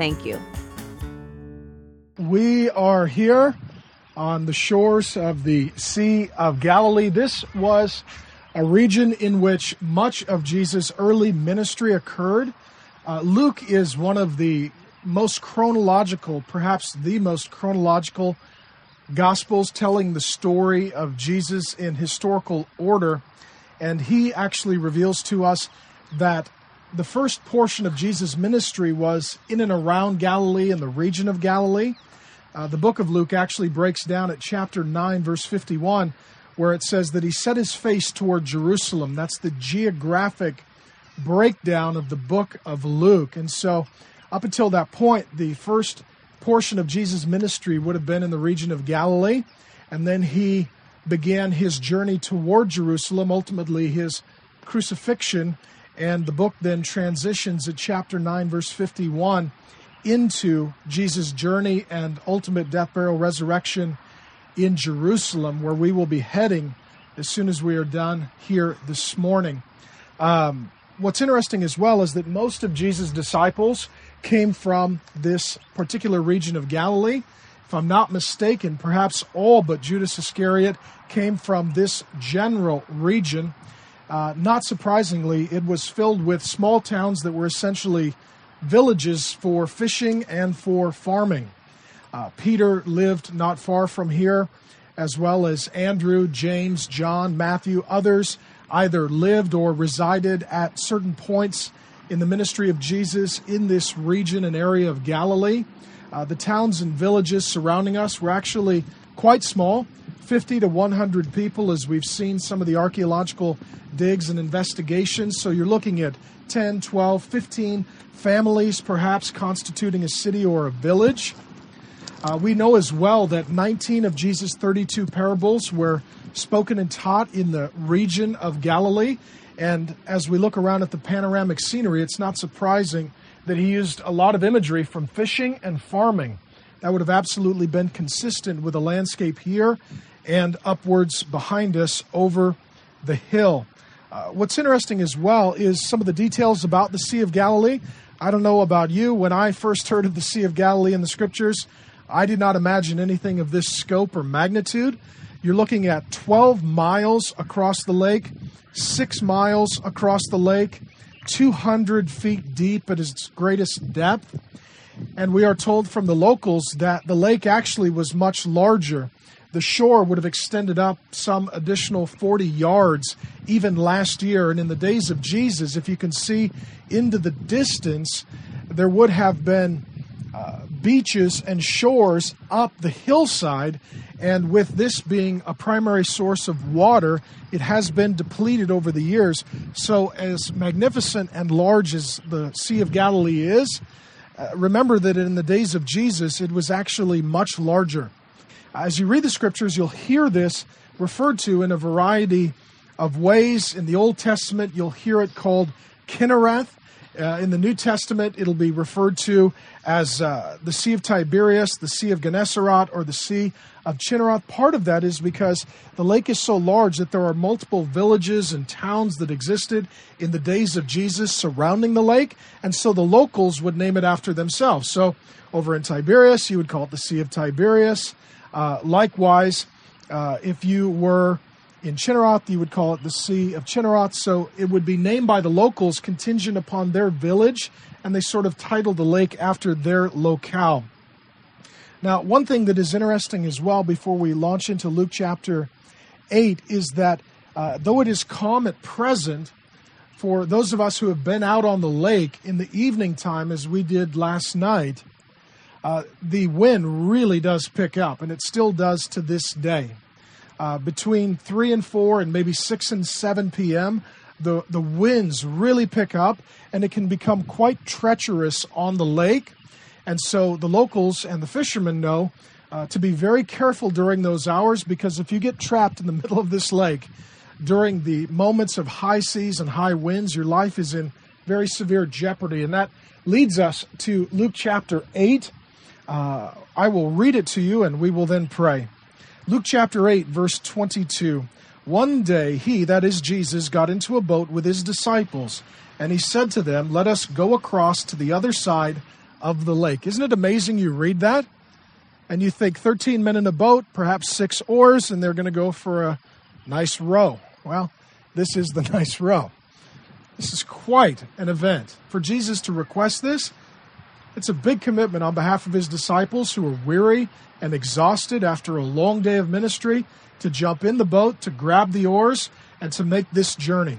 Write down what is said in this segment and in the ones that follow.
Thank you. We are here on the shores of the Sea of Galilee. This was a region in which much of Jesus' early ministry occurred. Uh, Luke is one of the most chronological, perhaps the most chronological Gospels telling the story of Jesus in historical order. And he actually reveals to us that the first portion of Jesus' ministry was in and around Galilee, in the region of Galilee. Uh, the book of Luke actually breaks down at chapter 9, verse 51, where it says that he set his face toward Jerusalem. That's the geographic breakdown of the book of Luke. And so, up until that point, the first portion of Jesus' ministry would have been in the region of Galilee, and then he began his journey toward Jerusalem, ultimately his crucifixion, and the book then transitions at chapter 9, verse 51 into Jesus' journey and ultimate death, burial, resurrection in Jerusalem, where we will be heading as soon as we are done here this morning. Um, what's interesting as well is that most of Jesus' disciples came from this particular region of Galilee. If I'm not mistaken, perhaps all but Judas Iscariot came from this general region. Uh, not surprisingly, it was filled with small towns that were essentially villages for fishing and for farming. Uh, Peter lived not far from here, as well as Andrew, James, John, Matthew. Others either lived or resided at certain points in the ministry of Jesus in this region and area of Galilee. Uh, the towns and villages surrounding us were actually quite small 50 to 100 people, as we've seen some of the archaeological digs and investigations. So you're looking at 10, 12, 15 families perhaps constituting a city or a village. Uh, we know as well that 19 of Jesus' 32 parables were spoken and taught in the region of Galilee. And as we look around at the panoramic scenery, it's not surprising that he used a lot of imagery from fishing and farming. That would have absolutely been consistent with the landscape here and upwards behind us over the hill. Uh, what's interesting as well is some of the details about the Sea of Galilee. I don't know about you. When I first heard of the Sea of Galilee in the scriptures, I did not imagine anything of this scope or magnitude. You're looking at 12 miles across the lake, six miles across the lake, 200 feet deep at its greatest depth. And we are told from the locals that the lake actually was much larger. The shore would have extended up some additional 40 yards even last year. And in the days of Jesus, if you can see into the distance, there would have been uh, beaches and shores up the hillside. And with this being a primary source of water, it has been depleted over the years. So, as magnificent and large as the Sea of Galilee is, uh, remember that in the days of Jesus, it was actually much larger. As you read the scriptures, you'll hear this referred to in a variety of ways. In the Old Testament, you'll hear it called Kinnereth. Uh, in the New Testament, it'll be referred to as uh, the Sea of Tiberias, the Sea of Gennesaret, or the Sea of Chinneroth. Part of that is because the lake is so large that there are multiple villages and towns that existed in the days of Jesus surrounding the lake, and so the locals would name it after themselves. So over in Tiberias, you would call it the Sea of Tiberias. Uh, likewise, uh, if you were in Chinneroth, you would call it the Sea of Chinneroth. So it would be named by the locals contingent upon their village, and they sort of titled the lake after their locale. Now, one thing that is interesting as well before we launch into Luke chapter 8 is that uh, though it is calm at present, for those of us who have been out on the lake in the evening time, as we did last night, uh, the wind really does pick up, and it still does to this day uh, between 3 and 4 and maybe 6 and 7 p.m., the, the winds really pick up and it can become quite treacherous on the lake. And so the locals and the fishermen know uh, to be very careful during those hours because if you get trapped in the middle of this lake during the moments of high seas and high winds, your life is in very severe jeopardy. And that leads us to Luke chapter 8. Uh, I will read it to you and we will then pray. Luke chapter 8, verse 22. One day he, that is Jesus, got into a boat with his disciples, and he said to them, Let us go across to the other side of the lake. Isn't it amazing you read that? And you think 13 men in a boat, perhaps six oars, and they're going to go for a nice row. Well, this is the nice row. This is quite an event. For Jesus to request this, it's a big commitment on behalf of his disciples who are weary and exhausted after a long day of ministry to jump in the boat, to grab the oars, and to make this journey.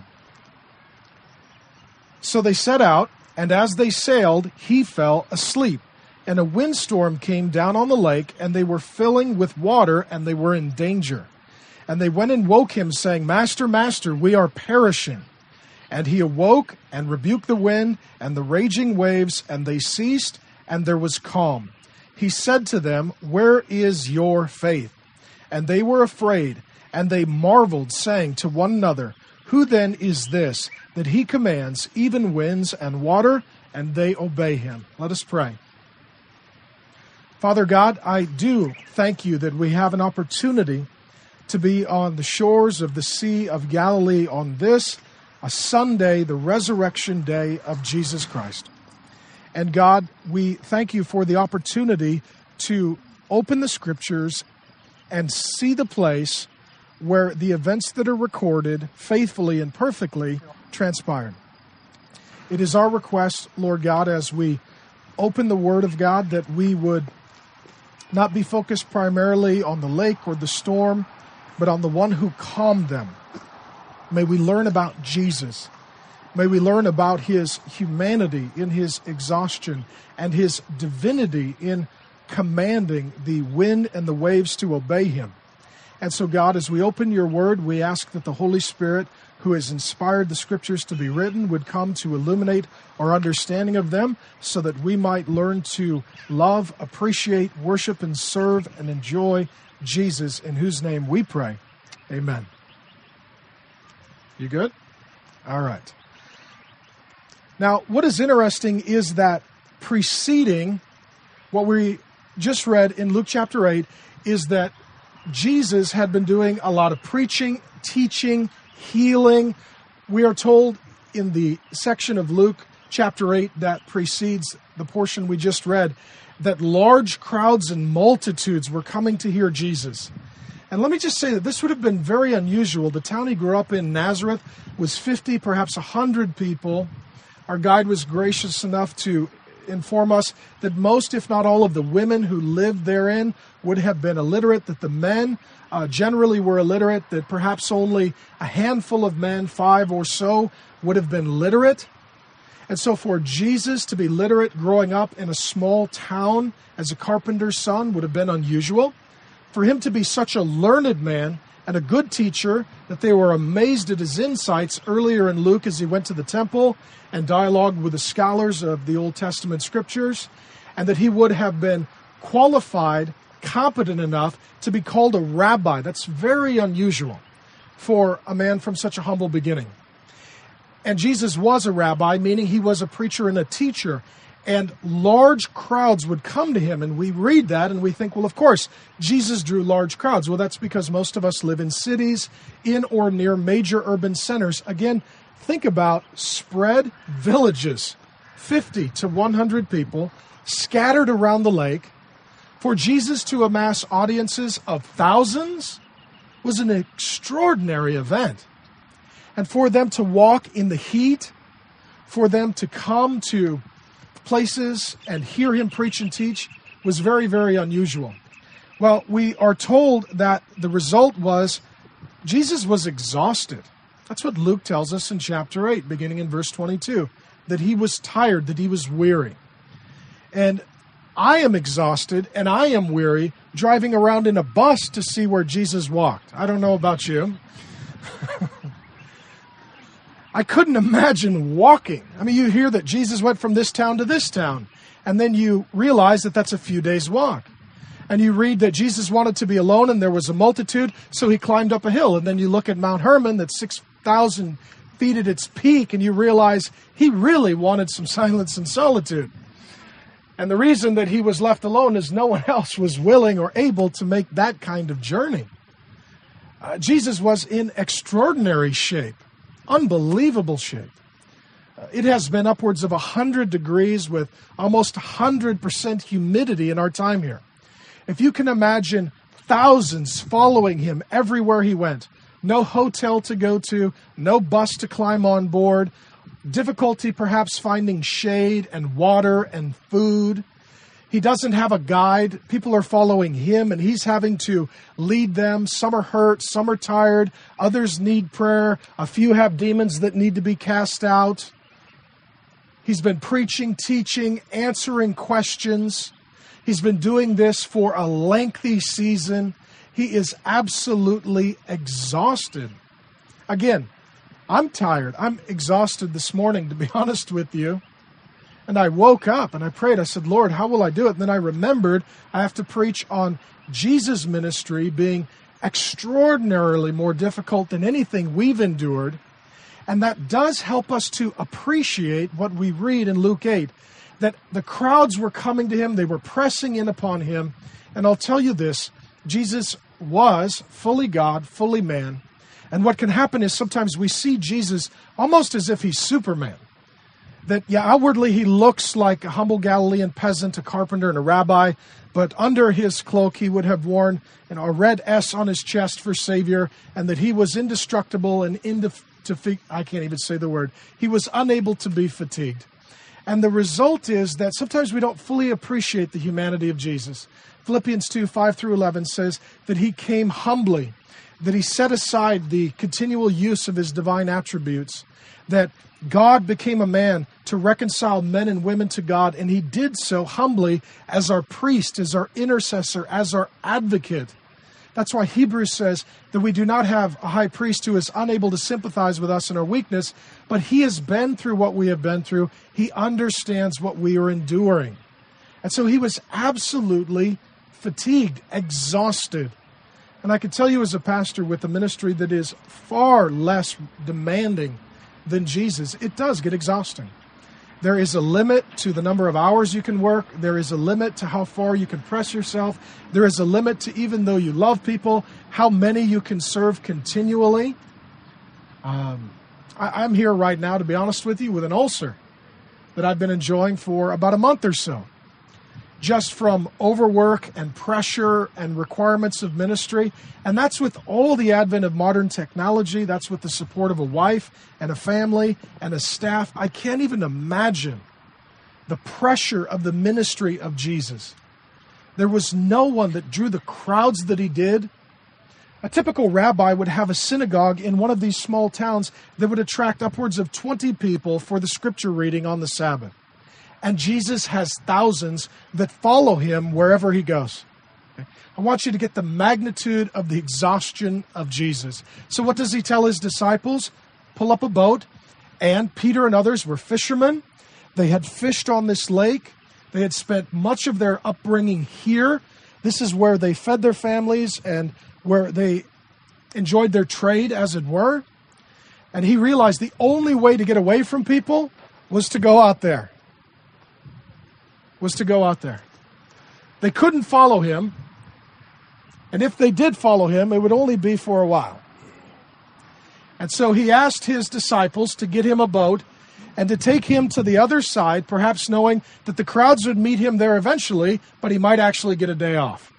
So they set out, and as they sailed, he fell asleep. And a windstorm came down on the lake, and they were filling with water, and they were in danger. And they went and woke him, saying, Master, Master, we are perishing. And he awoke and rebuked the wind and the raging waves, and they ceased, and there was calm. He said to them, Where is your faith? And they were afraid, and they marveled, saying to one another, Who then is this that he commands even winds and water, and they obey him? Let us pray. Father God, I do thank you that we have an opportunity to be on the shores of the Sea of Galilee on this, a Sunday, the resurrection day of Jesus Christ. And God, we thank you for the opportunity to open the scriptures and see the place where the events that are recorded faithfully and perfectly transpired. It is our request, Lord God, as we open the Word of God, that we would not be focused primarily on the lake or the storm, but on the one who calmed them. May we learn about Jesus. May we learn about his humanity in his exhaustion and his divinity in commanding the wind and the waves to obey him. And so, God, as we open your word, we ask that the Holy Spirit, who has inspired the scriptures to be written, would come to illuminate our understanding of them so that we might learn to love, appreciate, worship, and serve and enjoy Jesus, in whose name we pray. Amen. You good? All right. Now, what is interesting is that preceding what we just read in Luke chapter 8 is that Jesus had been doing a lot of preaching, teaching, healing. We are told in the section of Luke chapter 8 that precedes the portion we just read that large crowds and multitudes were coming to hear Jesus. And let me just say that this would have been very unusual. The town he grew up in, Nazareth, was 50, perhaps 100 people. Our guide was gracious enough to inform us that most, if not all, of the women who lived therein would have been illiterate, that the men uh, generally were illiterate, that perhaps only a handful of men, five or so, would have been literate. And so, for Jesus to be literate growing up in a small town as a carpenter's son would have been unusual. For him to be such a learned man and a good teacher that they were amazed at his insights earlier in Luke as he went to the temple and dialogued with the scholars of the Old Testament scriptures, and that he would have been qualified, competent enough to be called a rabbi. That's very unusual for a man from such a humble beginning. And Jesus was a rabbi, meaning he was a preacher and a teacher and large crowds would come to him. And we read that and we think, well, of course, Jesus drew large crowds. Well, that's because most of us live in cities, in or near major urban centers. Again, think about spread villages, 50 to 100 people scattered around the lake. For Jesus to amass audiences of thousands was an extraordinary event. And for them to walk in the heat, for them to come to places and hear him preach and teach was very, very unusual. Well, we are told that the result was Jesus was exhausted. That's what Luke tells us in chapter 8, beginning in verse 22, that he was tired, that he was weary. And I am exhausted and I am weary driving around in a bus to see where Jesus walked. I don't know about you. I couldn't imagine walking. I mean, you hear that Jesus went from this town to this town, and then you realize that that's a few days' walk. And you read that Jesus wanted to be alone and there was a multitude, so he climbed up a hill. And then you look at Mount Hermon, that's 6,000 feet at its peak, and you realize he really wanted some silence and solitude. And the reason that he was left alone is no one else was willing or able to make that kind of journey. Uh, Jesus was in extraordinary shape, unbelievable shape. Uh, it has been upwards of 100 degrees with almost 100% humidity in our time here. If you can imagine thousands following him everywhere he went, no hotel to go to, no bus to climb on board, difficulty perhaps finding shade and water and food. He doesn't have a guide. People are following him, and he's having to lead them. Some are hurt, some are tired, others need prayer. A few have demons that need to be cast out. He's been preaching, teaching, answering questions. He's been doing this for a lengthy season. He is absolutely exhausted. Again, I'm tired. I'm exhausted this morning, to be honest with you. And I woke up and I prayed. I said, Lord, how will I do it? And then I remembered I have to preach on Jesus' ministry being extraordinarily more difficult than anything we've endured. And that does help us to appreciate what we read in Luke 8 that the crowds were coming to him, they were pressing in upon him. And I'll tell you this Jesus was fully God, fully man. And what can happen is sometimes we see Jesus almost as if he's Superman that, yeah, outwardly he looks like a humble Galilean peasant, a carpenter, and a rabbi, but under his cloak he would have worn you know, a red S on his chest for Savior, and that he was indestructible and indef- I can't even say the word. He was unable to be fatigued. And the result is that sometimes we don't fully appreciate the humanity of Jesus. Philippians 2 5 through 11 says that he came humbly, that he set aside the continual use of his divine attributes, that God became a man to reconcile men and women to God, and he did so humbly as our priest, as our intercessor, as our advocate. That's why Hebrews says that we do not have a high priest who is unable to sympathize with us in our weakness, but he has been through what we have been through. He understands what we are enduring. And so he was absolutely fatigued, exhausted. And I can tell you as a pastor with a ministry that is far less demanding than Jesus, it does get exhausting. There is a limit to the number of hours you can work. There is a limit to how far you can press yourself. There is a limit to, even though you love people, how many you can serve continually. Um, I, I'm here right now, to be honest with you, with an ulcer that I've been enjoying for about a month or so just from overwork and pressure and requirements of ministry. And that's with all the advent of modern technology. That's with the support of a wife and a family and a staff. I can't even imagine the pressure of the ministry of Jesus. There was no one that drew the crowds that he did. A typical rabbi would have a synagogue in one of these small towns that would attract upwards of 20 people for the scripture reading on the Sabbath and Jesus has thousands that follow him wherever he goes. I want you to get the magnitude of the exhaustion of Jesus. So, what does he tell his disciples? Pull up a boat, and Peter and others were fishermen. They had fished on this lake. They had spent much of their upbringing here. This is where they fed their families and where they enjoyed their trade, as it were. And he realized the only way to get away from people was to go out there was to go out there. They couldn't follow him, and if they did follow him, it would only be for a while. And so he asked his disciples to get him a boat and to take him to the other side, perhaps knowing that the crowds would meet him there eventually, but he might actually get a day off.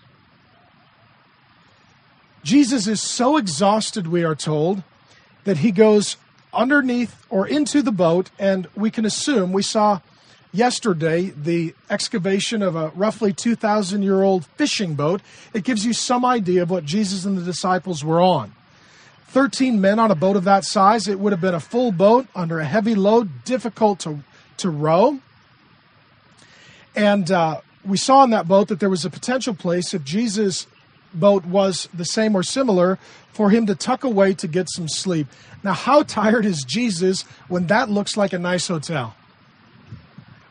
Jesus is so exhausted, we are told, that he goes underneath or into the boat, and we can assume we saw yesterday the excavation of a roughly 2,000 year old fishing boat. It gives you some idea of what Jesus and the disciples were on. 13 men on a boat of that size. It would have been a full boat under a heavy load, difficult to, to row. And uh, we saw in that boat that there was a potential place if Jesus boat was the same or similar for him to tuck away to get some sleep. Now, how tired is Jesus when that looks like a nice hotel?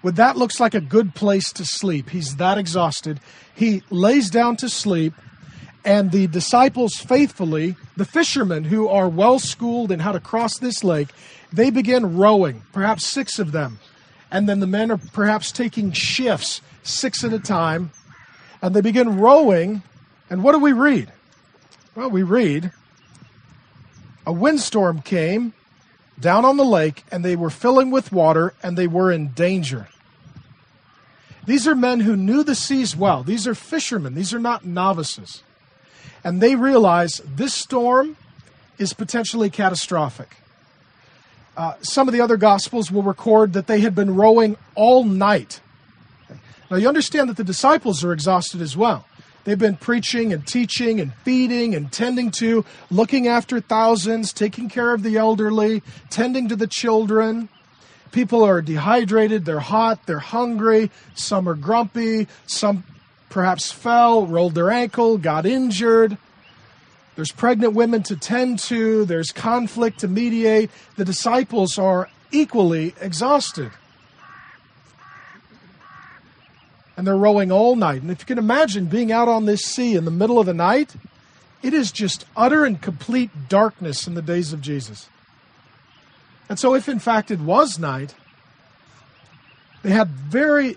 When that looks like a good place to sleep? He's that exhausted. He lays down to sleep, and the disciples faithfully, the fishermen who are well schooled in how to cross this lake, they begin rowing, perhaps six of them. And then the men are perhaps taking shifts, six at a time, and they begin rowing. And what do we read? Well, we read a windstorm came down on the lake, and they were filling with water, and they were in danger. These are men who knew the seas well. These are fishermen. These are not novices. And they realize this storm is potentially catastrophic. Uh, some of the other gospels will record that they had been rowing all night. Now, you understand that the disciples are exhausted as well. They've been preaching and teaching and feeding and tending to, looking after thousands, taking care of the elderly, tending to the children. People are dehydrated, they're hot, they're hungry, some are grumpy, some perhaps fell, rolled their ankle, got injured. There's pregnant women to tend to, there's conflict to mediate. The disciples are equally exhausted. and they're rowing all night. And if you can imagine being out on this sea in the middle of the night, it is just utter and complete darkness in the days of Jesus. And so, if in fact it was night, they had very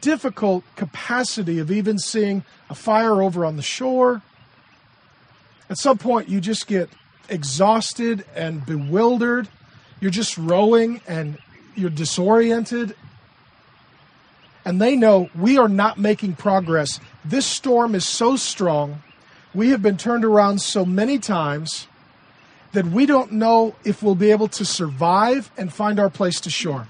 difficult capacity of even seeing a fire over on the shore. At some point, you just get exhausted and bewildered. You're just rowing and you're disoriented and they know we are not making progress. This storm is so strong, we have been turned around so many times that we don't know if we'll be able to survive and find our place to shore.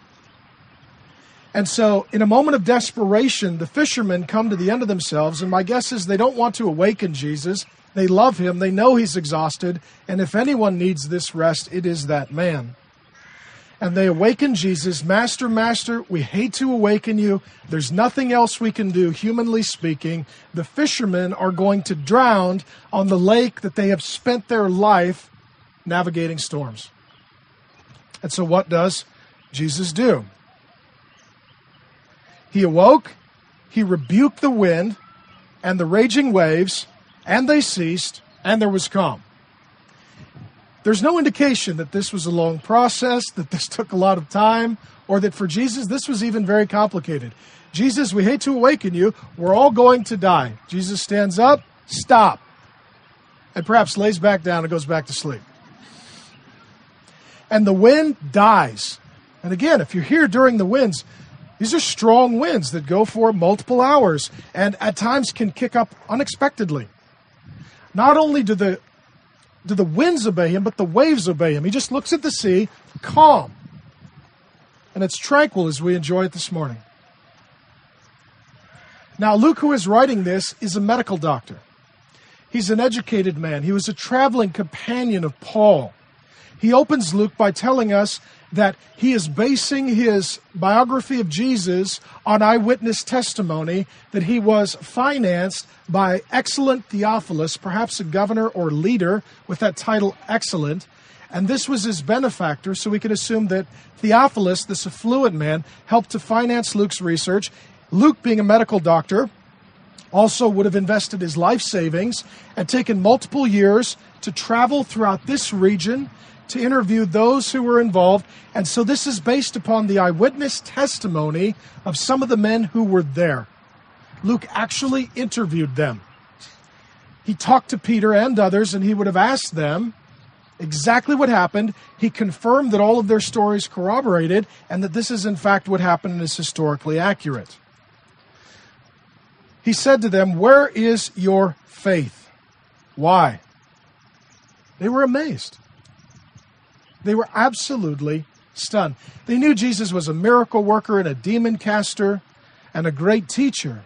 And so, in a moment of desperation, the fishermen come to the end of themselves, and my guess is they don't want to awaken Jesus. They love him, they know he's exhausted, and if anyone needs this rest, it is that man and they awaken Jesus, Master, Master, we hate to awaken you. There's nothing else we can do, humanly speaking. The fishermen are going to drown on the lake that they have spent their life navigating storms. And so, what does Jesus do? He awoke, he rebuked the wind and the raging waves, and they ceased, and there was calm. There's no indication that this was a long process, that this took a lot of time, or that for Jesus this was even very complicated. Jesus, we hate to awaken you. We're all going to die. Jesus stands up, stop, and perhaps lays back down and goes back to sleep. And the wind dies. And again, if you're here during the winds, these are strong winds that go for multiple hours and at times can kick up unexpectedly. Not only do the do the winds obey him, but the waves obey him. He just looks at the sea, calm. And it's tranquil as we enjoy it this morning. Now, Luke, who is writing this, is a medical doctor. He's an educated man. He was a traveling companion of Paul. He opens Luke by telling us that he is basing his biography of Jesus on eyewitness testimony that he was financed by excellent Theophilus, perhaps a governor or leader with that title excellent. And this was his benefactor, so we can assume that Theophilus, this affluent man, helped to finance Luke's research. Luke, being a medical doctor, also would have invested his life savings and taken multiple years to travel throughout this region to interview those who were involved. And so this is based upon the eyewitness testimony of some of the men who were there. Luke actually interviewed them. He talked to Peter and others, and he would have asked them exactly what happened. He confirmed that all of their stories corroborated, and that this is in fact what happened and is historically accurate. He said to them, Where is your faith? Why? They were amazed. They were absolutely stunned. They knew Jesus was a miracle worker and a demon caster and a great teacher.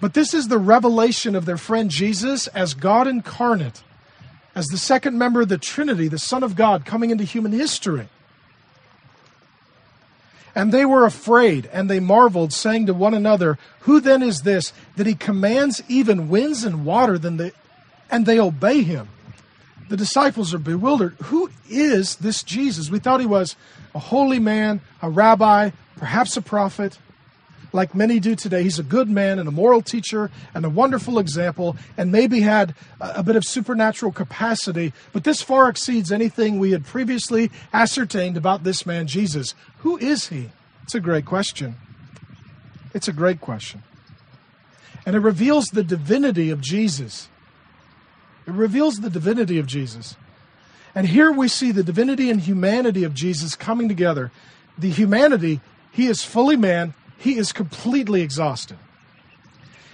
But this is the revelation of their friend Jesus as God incarnate, as the second member of the Trinity, the Son of God, coming into human history. And they were afraid, and they marveled, saying to one another, Who then is this, that he commands even winds and water, than they, and they obey him? The disciples are bewildered. Who is this Jesus? We thought he was a holy man, a rabbi, perhaps a prophet like many do today. He's a good man and a moral teacher and a wonderful example, and maybe had a, bit of supernatural capacity, but this far exceeds anything we had previously ascertained about this man, Jesus. Who is he? It's a great question. It's a great question. And it reveals the divinity of Jesus. It reveals the divinity of Jesus. And here we see the divinity and humanity of Jesus coming together. The humanity, he is fully man, he is completely exhausted.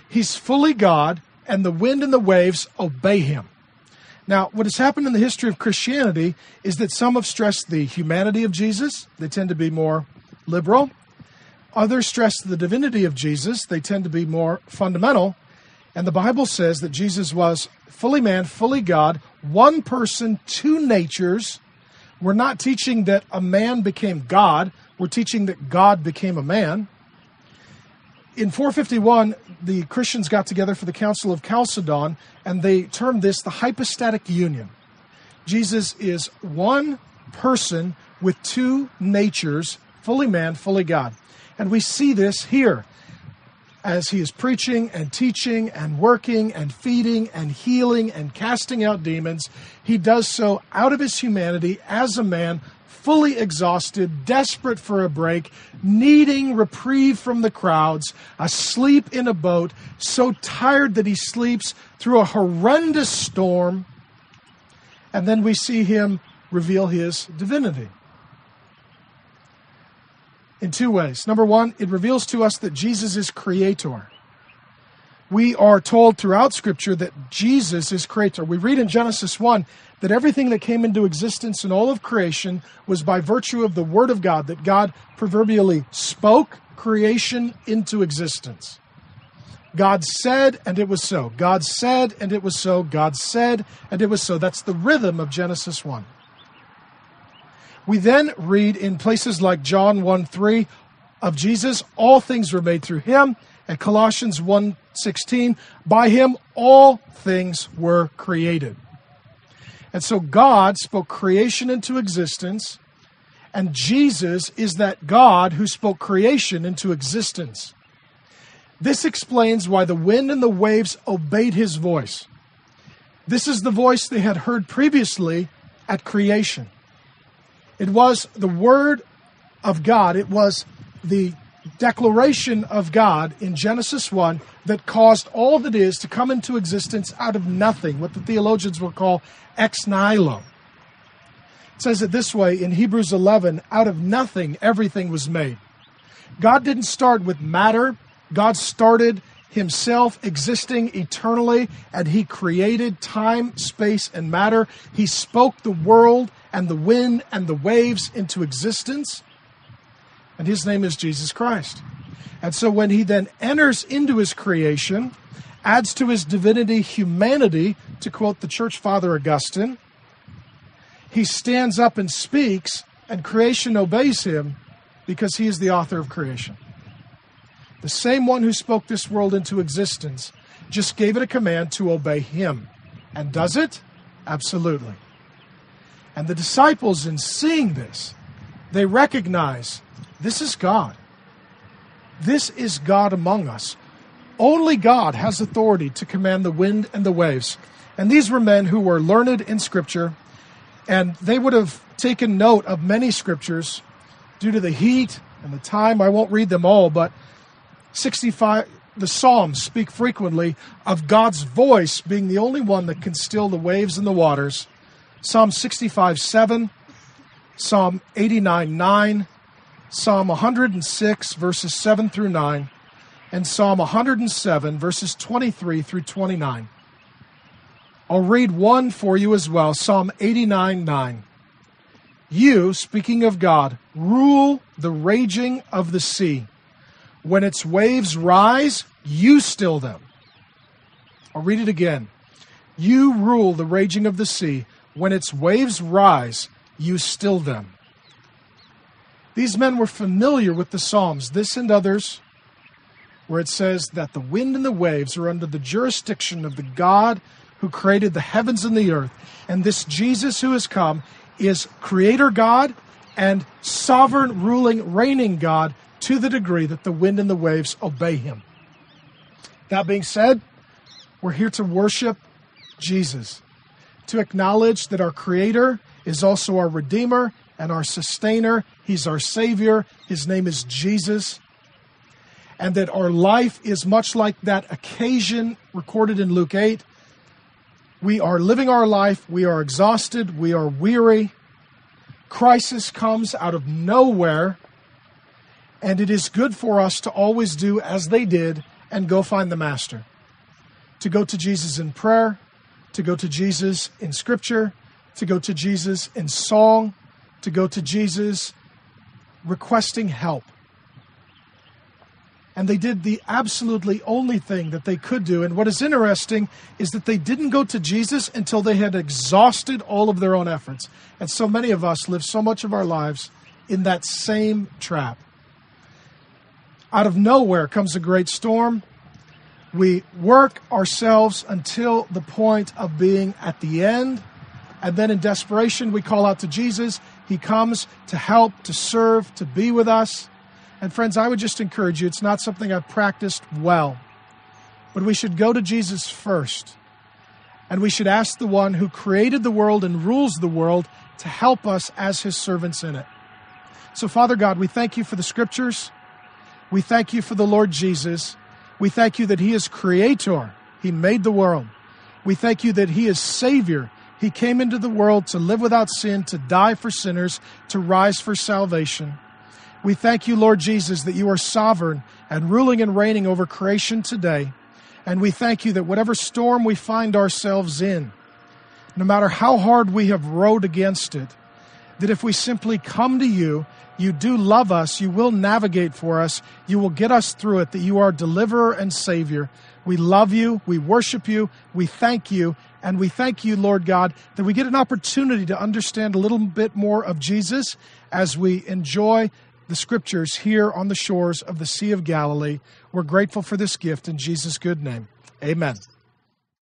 He's fully God, and the wind and the waves obey him. Now, what has happened in the history of Christianity is that some have stressed the humanity of Jesus, they tend to be more liberal. Others stress the divinity of Jesus, they tend to be more fundamental. And the Bible says that Jesus was fully man, fully God, one person, two natures. We're not teaching that a man became God, we're teaching that God became a man in 451, the Christians got together for the Council of Chalcedon, and they termed this the hypostatic union. Jesus is one person with two natures, fully man, fully God. And we see this here as he is preaching and teaching and working and feeding and healing and casting out demons. He does so out of his humanity as a man, fully exhausted, desperate for a break, needing reprieve from the crowds, asleep in a boat, so tired that he sleeps through a horrendous storm. And then we see him reveal his divinity in two ways. Number one, it reveals to us that Jesus is creator. We are told throughout Scripture that Jesus is creator. We read in Genesis 1 that everything that came into existence in all of creation was by virtue of the Word of God, that God proverbially spoke creation into existence. God said, and it was so. God said, and it was so. God said, and it was so. That's the rhythm of Genesis 1. We then read in places like John 1 3 of Jesus, all things were made through him. And Colossians 1 16, by him all things were created. And so God spoke creation into existence, and Jesus is that God who spoke creation into existence. This explains why the wind and the waves obeyed his voice. This is the voice they had heard previously at creation. It was the word of God, it was the declaration of God in Genesis 1 that caused all that is to come into existence out of nothing, what the theologians will call ex nihilo. It says it this way in Hebrews 11 out of nothing, everything was made. God didn't start with matter, God started himself existing eternally, and he created time, space, and matter. He spoke the world and the wind and the waves into existence and his name is Jesus Christ. And so when he then enters into his creation, adds to his divinity humanity, to quote the church father Augustine, he stands up and speaks, and creation obeys him because he is the author of creation. The same one who spoke this world into existence just gave it a command to obey him. And does it? Absolutely. And the disciples, in seeing this, they recognize this is God. This is God among us. Only God has authority to command the wind and the waves. And these were men who were learned in Scripture, and they would have taken note of many Scriptures due to the heat and the time. I won't read them all, but 65, the Psalms speak frequently of God's voice being the only one that can still the waves and the waters. Psalm 65 7, Psalm 89 9, Psalm 106, verses 7 through 9, and Psalm 107, verses 23 through 29. I'll read one for you as well Psalm 89 9. You, speaking of God, rule the raging of the sea. When its waves rise, you still them. I'll read it again. You rule the raging of the sea. When its waves rise, you still them. These men were familiar with the Psalms, this and others, where it says that the wind and the waves are under the jurisdiction of the God who created the heavens and the earth. And this Jesus who has come is creator God and sovereign, ruling, reigning God to the degree that the wind and the waves obey him. That being said, we're here to worship Jesus, to acknowledge that our Creator is also our Redeemer and our Sustainer. He's our Savior. His name is Jesus. And that our life is much like that occasion recorded in Luke 8. We are living our life, we are exhausted, we are weary. Crisis comes out of nowhere, and it is good for us to always do as they did and go find the Master. To go to Jesus in prayer, to go to Jesus in Scripture, to go to Jesus in song, to go to Jesus requesting help. And they did the absolutely only thing that they could do. And what is interesting is that they didn't go to Jesus until they had exhausted all of their own efforts. And so many of us live so much of our lives in that same trap. Out of nowhere comes a great storm. We work ourselves until the point of being at the end. And then in desperation, we call out to Jesus. He comes to help, to serve, to be with us. And friends, I would just encourage you, it's not something I've practiced well, but we should go to Jesus first. And we should ask the one who created the world and rules the world to help us as his servants in it. So, Father God, we thank you for the scriptures. We thank you for the Lord Jesus. We thank you that he is creator. He made the world. We thank you that he is savior. He came into the world to live without sin, to die for sinners, to rise for salvation. We thank you, Lord Jesus, that you are sovereign and ruling and reigning over creation today. And we thank you that whatever storm we find ourselves in, no matter how hard we have rowed against it, that if we simply come to you, you do love us, you will navigate for us, you will get us through it, that you are deliverer and savior. We love you, we worship you, we thank you, and we thank you, Lord God, that we get an opportunity to understand a little bit more of Jesus as we enjoy the scriptures here on the shores of the Sea of Galilee. We're grateful for this gift in Jesus' good name. Amen.